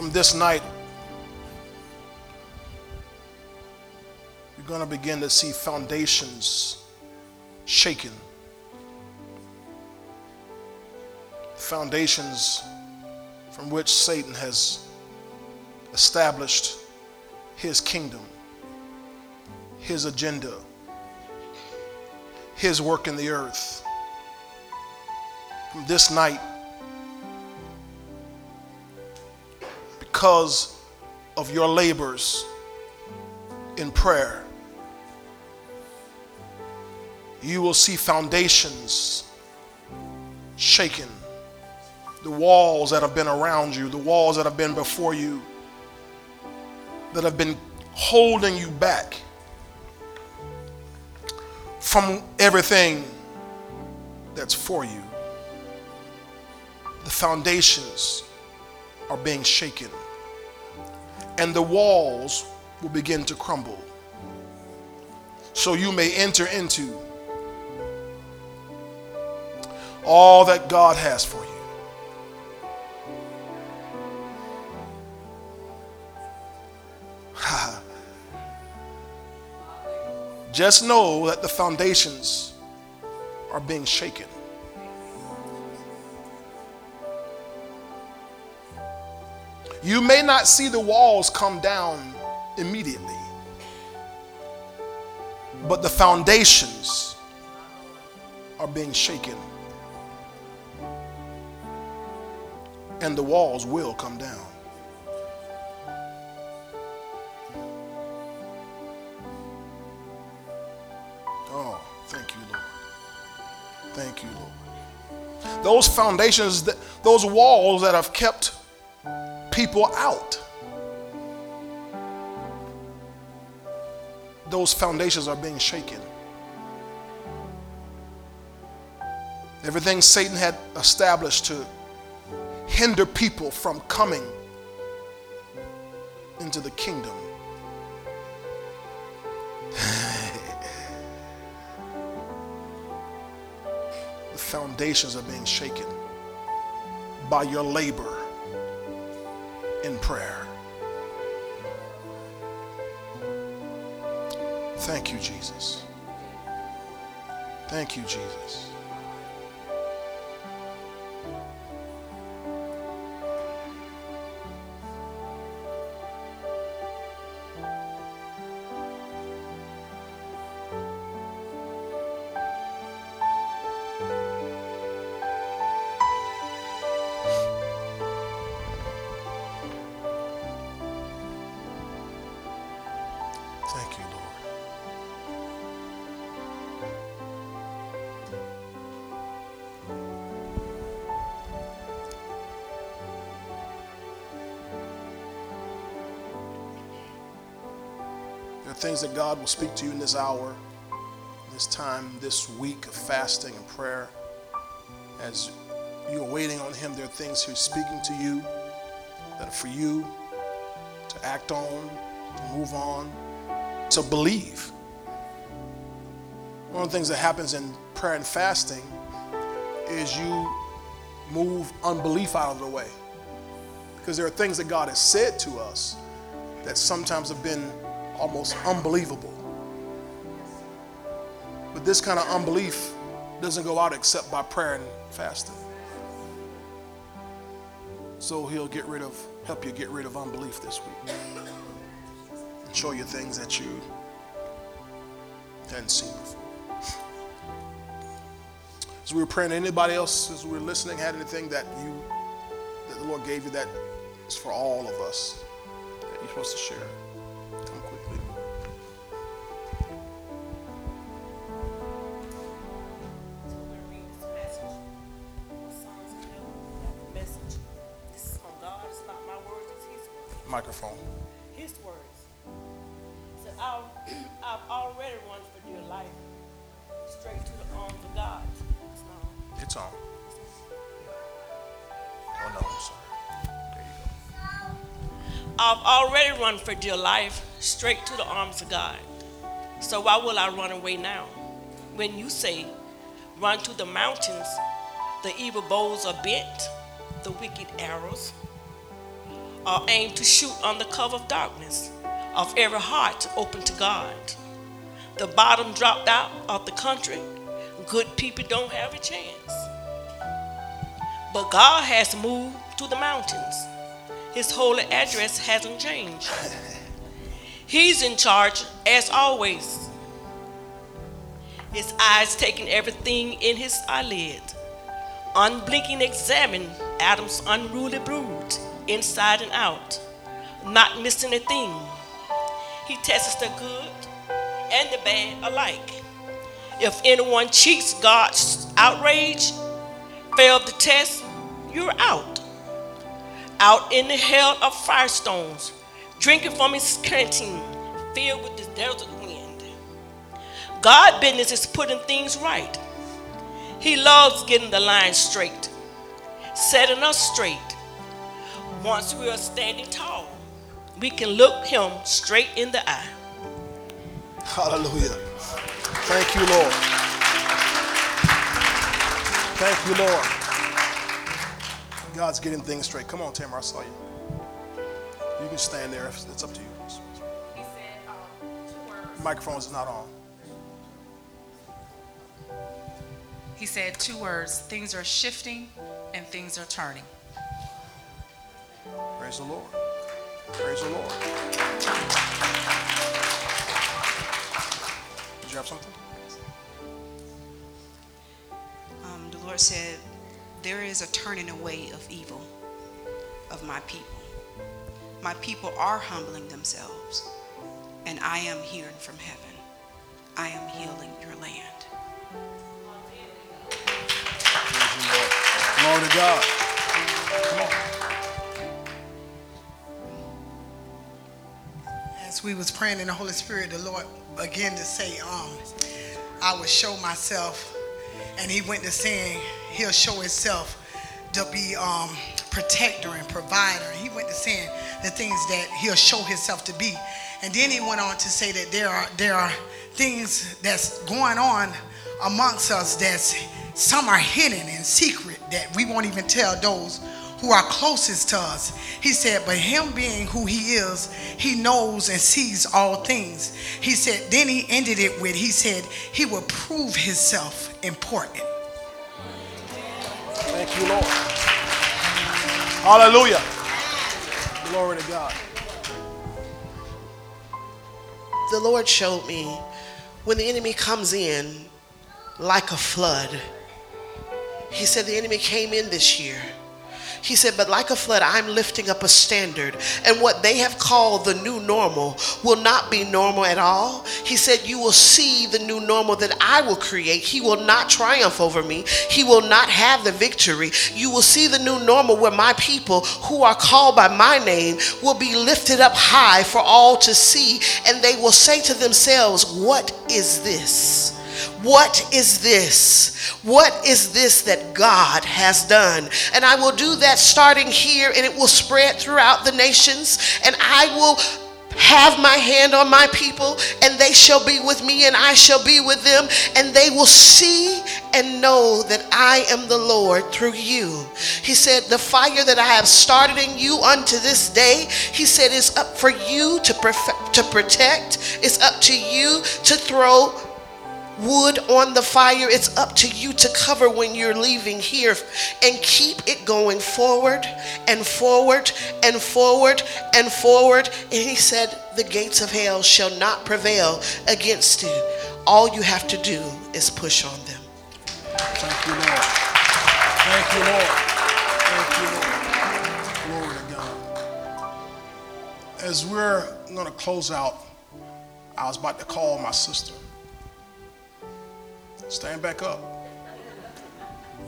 from this night, you're going to begin to see foundations shaken. Foundations from which Satan has established his kingdom, his agenda, his work in the earth. From this night, because of your labors in prayer, you will see foundations shaken. The walls that have been around you, the walls that have been before you, that have been holding you back from everything that's for you. The foundations are being shaken, and the walls will begin to crumble. So you may enter into all that God has for you. Just know that the foundations are being shaken. You may not see the walls come down immediately, but the foundations are being shaken. And the walls will come down. Oh, thank you, Lord. Thank you, Lord. Those foundations, those walls that have kept people out, those foundations are being shaken. Everything Satan had established to hinder people from coming into the kingdom. the foundations are being shaken by your labor in prayer. Thank you, Jesus. Thank you, Jesus. Things that God will speak to you in this hour, this time, this week of fasting and prayer. As you're waiting on Him, there are things He's speaking to you that are for you to act on, to move on, to believe. One of the things that happens in prayer and fasting is you move unbelief out of the way. Because there are things that God has said to us that sometimes have been almost unbelievable. But this kind of unbelief doesn't go out except by prayer and fasting. So he'll get rid of, help you get rid of unbelief this week. And show you things that you hadn't seen before. As we were praying, anybody else as we were listening had anything that you that the Lord gave you that is for all of us that you're supposed to share? Oh no, I'm sorry. There you go. I've already run for dear life, straight to the arms of God. So why will I run away now? When you say, run to the mountains, the evil bows are bent, the wicked arrows are aimed to shoot on the cover of darkness of every heart open to God. The bottom dropped out of the country. Good people don't have a chance. But God has moved to the mountains. His holy address hasn't changed. He's in charge as always. His eyes taking everything in his eyelid. Unblinking examine Adam's unruly brood, inside and out, not missing a thing. He tests the good and the bad alike. If anyone cheats God's outrage, failed the test, you're out. Out in the hell of firestones, drinking from his canteen, filled with the desert wind. God business is putting things right. He loves getting the line straight, setting us straight. Once we are standing tall, we can look him straight in the eye. Hallelujah. Thank you, Lord. Thank you, Lord. God's getting things straight. Come on, Tamara, I saw you. You can stand there. It's up to you. He said, um, two. Microphone's not on. He said two words things are shifting and things are turning. Praise the Lord. Praise the Lord. Did you have something? Lord said, There is a turning away of evil of my people. My people are humbling themselves, and I am hearing from heaven. I am healing your land. Praise Lord. Glory to God. Come on. As we was praying in the Holy Spirit, the Lord began to say, um, I will show myself. And he went to saying he'll show himself to be um, protector and provider. He went to saying the things that he'll show himself to be. And then he went on to say that there are there are things that's going on amongst us that's some are hidden in secret that we won't even tell those who are closest to us. He said, but him being who he is, he knows and sees all things. He said, then he ended it with, he said, he will prove himself important. Thank you, Lord. Hallelujah. Glory to God. the Lord showed me when the enemy comes in like a flood. He said the enemy came in this year. He said, but like a flood, I'm lifting up a standard. And what they have called the new normal will not be normal at all. He said, You will see the new normal that I will create. He will not triumph over me, He will not have the victory. You will see the new normal where my people who are called by my name will be lifted up high for all to see. And they will say to themselves, What is this? What is this? What is this that God has done? And I will do that starting here and it will spread throughout the nations. And I will have my hand on my people and they shall be with me and I shall be with them. And they will see and know that I am the Lord through you. He said, The fire that I have started in you unto this day, he said, is up for you to, perfect, to protect. It's up to you to throw wood on the fire. It's up to you to cover when you're leaving here and keep it going forward and forward and forward and forward. And he said, The gates of hell shall not prevail against you. All you have to do is push on them. Thank you, Lord. Thank you, Lord. Thank you, Lord. Glory to God. As we're going to close out, I was about to call my sister. Stand back up.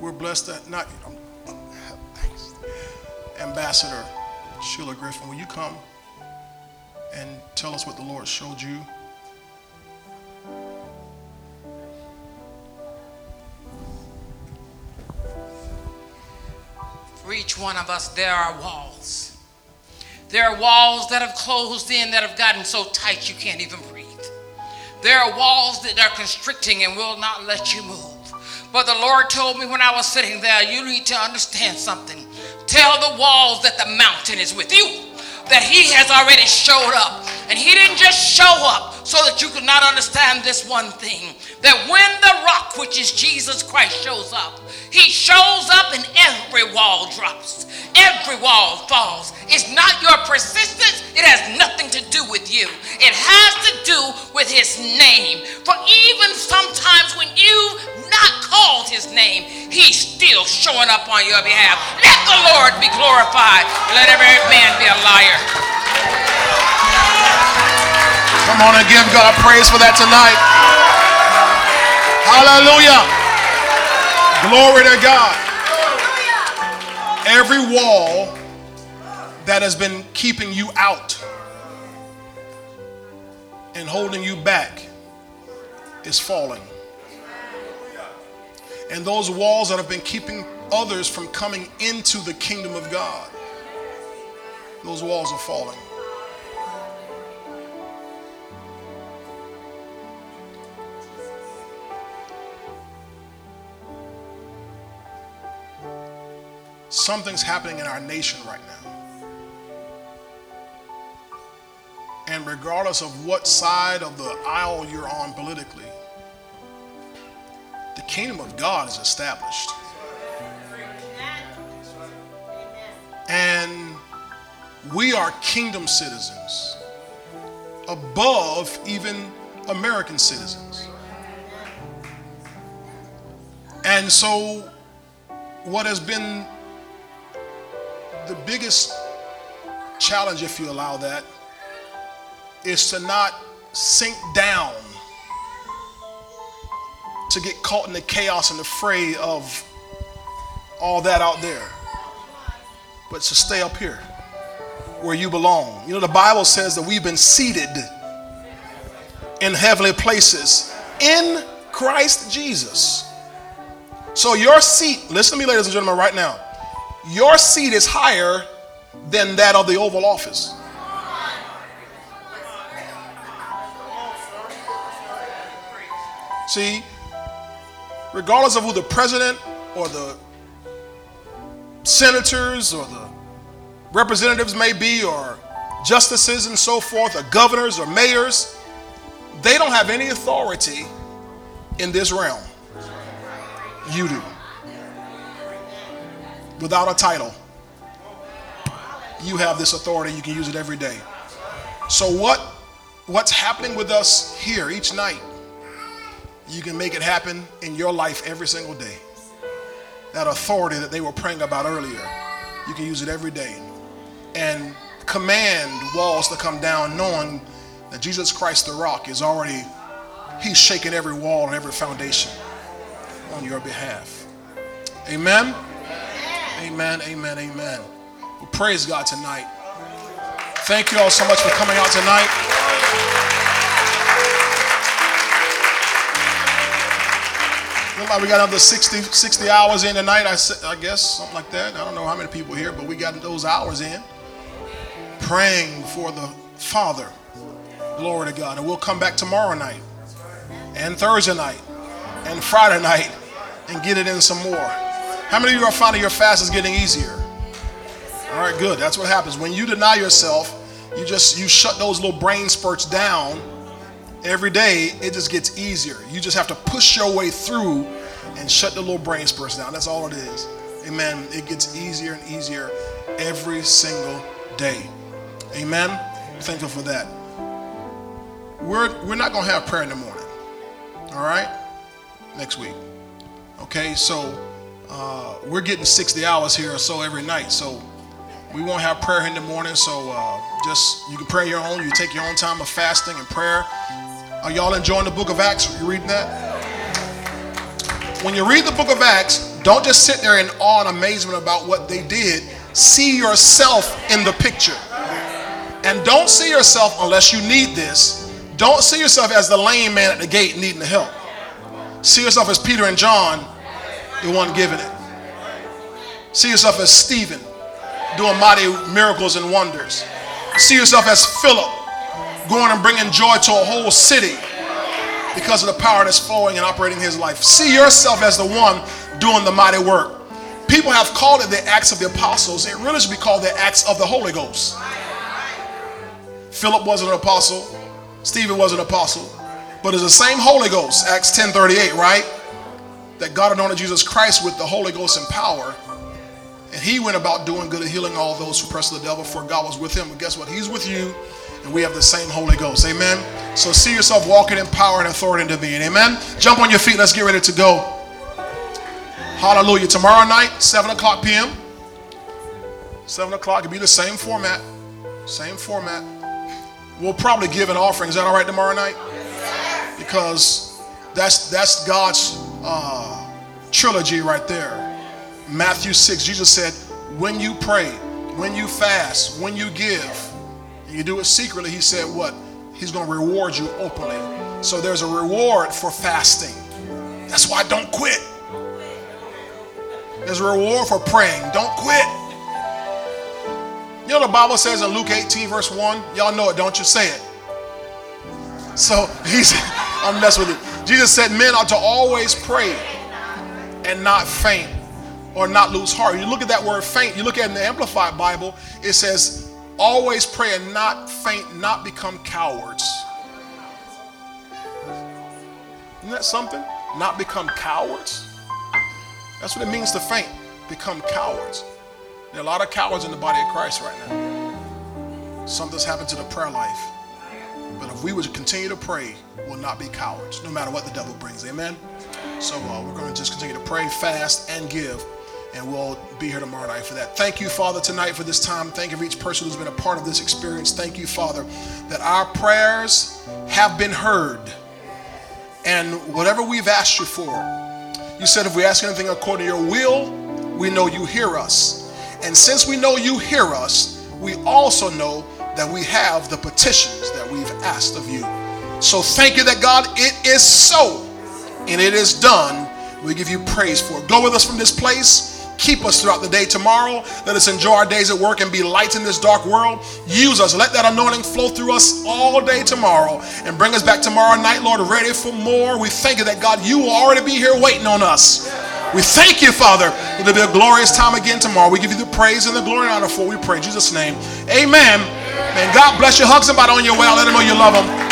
We're blessed that not. Um, thanks. Ambassador Sheila Griffin, will you come and tell us what the Lord showed you? For each one of us, there are walls. There are walls that have closed in that have gotten so tight you can't even breathe. There are walls that are constricting and will not let you move. But the Lord told me when I was sitting there, you need to understand something. Tell the walls that the mountain is with you, that he has already showed up. And he didn't just show up so that you could not understand this one thing that when the rock, which is Jesus Christ, shows up, he shows up and every wall drops, every wall falls. It's not your persistence, it has nothing to do with you. It has to do with his name. For even sometimes when you've not called his name, he's still showing up on your behalf. Let the Lord be glorified. Let every man be a liar. Come on and give God praise for that tonight. Hallelujah. Glory to God. Every wall that has been keeping you out and holding you back is falling. And those walls that have been keeping others from coming into the kingdom of God, those walls are falling. something's happening in our nation right now. Regardless of what side of the aisle you're on politically, the kingdom of God is established. And we are kingdom citizens above even American citizens. And so, what has been the biggest challenge, if you allow that, is to not sink down, to get caught in the chaos and the fray of all that out there, but to stay up here where you belong. You know, the Bible says that we've been seated in heavenly places in Christ Jesus. So, your seat, listen to me, ladies and gentlemen, right now your seat is higher than that of the Oval Office. See, regardless of who the president or the senators or the representatives may be, or justices and so forth, or governors or mayors, they don't have any authority in this realm. You do without a title. You have this authority, you can use it every day. So what what's happening with us here each night, you can make it happen in your life every single day. That authority that they were praying about earlier, you can use it every day. And command walls to come down knowing that Jesus Christ the rock is already he's shaking every wall and every foundation on your behalf. Amen. Amen, amen, amen. Well, praise God tonight. Thank you all so much for coming out tonight. Like we got another 60, 60 hours in tonight, I, I guess, something like that. I don't know how many people here, but we got those hours in. Praying for the Father. Glory to God. And we'll come back tomorrow night and Thursday night and Friday night and get it in some more. How many of you are finding your fast is getting easier? All right, good. That's what happens. When you deny yourself, you just you shut those little brain spurts down every day, it just gets easier. You just have to push your way through and shut the little brain spurs down. That's all it is. Amen. It gets easier and easier every single day. Amen. Thankful for that. We're we're not gonna have prayer in the morning. All right? Next week. Okay, so uh, we're getting 60 hours here or so every night. So we won't have prayer in the morning. So uh, just you can pray your own. You take your own time of fasting and prayer. Are y'all enjoying the book of Acts? Are you reading that? When you read the book of Acts, don't just sit there in awe and amazement about what they did. See yourself in the picture. And don't see yourself unless you need this. Don't see yourself as the lame man at the gate needing the help. See yourself as Peter and John the one giving it. See yourself as Stephen, doing mighty miracles and wonders. See yourself as Philip, going and bringing joy to a whole city because of the power that's flowing and operating in his life. See yourself as the one doing the mighty work. people have called it the Acts of the Apostles. It really should be called the Acts of the Holy Ghost. Philip wasn't an apostle. Stephen was an apostle. But it's the same Holy Ghost, Acts 10:38, right? That God anointed Jesus Christ with the Holy Ghost and power. And he went about doing good and healing all those who pressed the devil, for God was with him. And guess what? He's with you, and we have the same Holy Ghost. Amen. So see yourself walking in power and authority and dominion. Amen. Jump on your feet. Let's get ready to go. Hallelujah. Tomorrow night, 7 o'clock p.m. 7 o'clock. It'll be the same format. Same format. We'll probably give an offering. Is that all right tomorrow night? Because that's that's God's uh, trilogy right there. Matthew 6, Jesus said, when you pray, when you fast, when you give, you do it secretly, he said what? He's going to reward you openly. So there's a reward for fasting. That's why don't quit. There's a reward for praying. Don't quit. You know the Bible says in Luke 18, verse 1? Y'all know it, don't you? Say it. So he's I'm messing with it. Jesus said men ought to always pray and not faint or not lose heart. You look at that word faint, you look at it in the Amplified Bible, it says always pray and not faint, not become cowards. Isn't that something? Not become cowards? That's what it means to faint, become cowards. There are a lot of cowards in the body of Christ right now. Something's happened to the prayer life. But if we would continue to pray, we'll not be cowards, no matter what the devil brings. Amen? So uh, we're going to just continue to pray, fast, and give. And we'll be here tomorrow night for that. Thank you, Father, tonight for this time. Thank you for each person who's been a part of this experience. Thank you, Father, that our prayers have been heard. And whatever we've asked you for, you said if we ask anything according to your will, we know you hear us. And since we know you hear us, we also know that we have the petitions that we've asked of you. So thank you that God, it is so and it is done. We give you praise for it. Go with us from this place. Keep us throughout the day tomorrow. Let us enjoy our days at work and be lights in this dark world. Use us. Let that anointing flow through us all day tomorrow and bring us back tomorrow night, Lord, ready for more. We thank you that God, you will already be here waiting on us. We thank you, Father. It'll be a glorious time again tomorrow. We give you the praise and the glory and honor for. We pray in Jesus' name. Amen. And God bless you. Hug somebody on your way. I'll let them know you love them.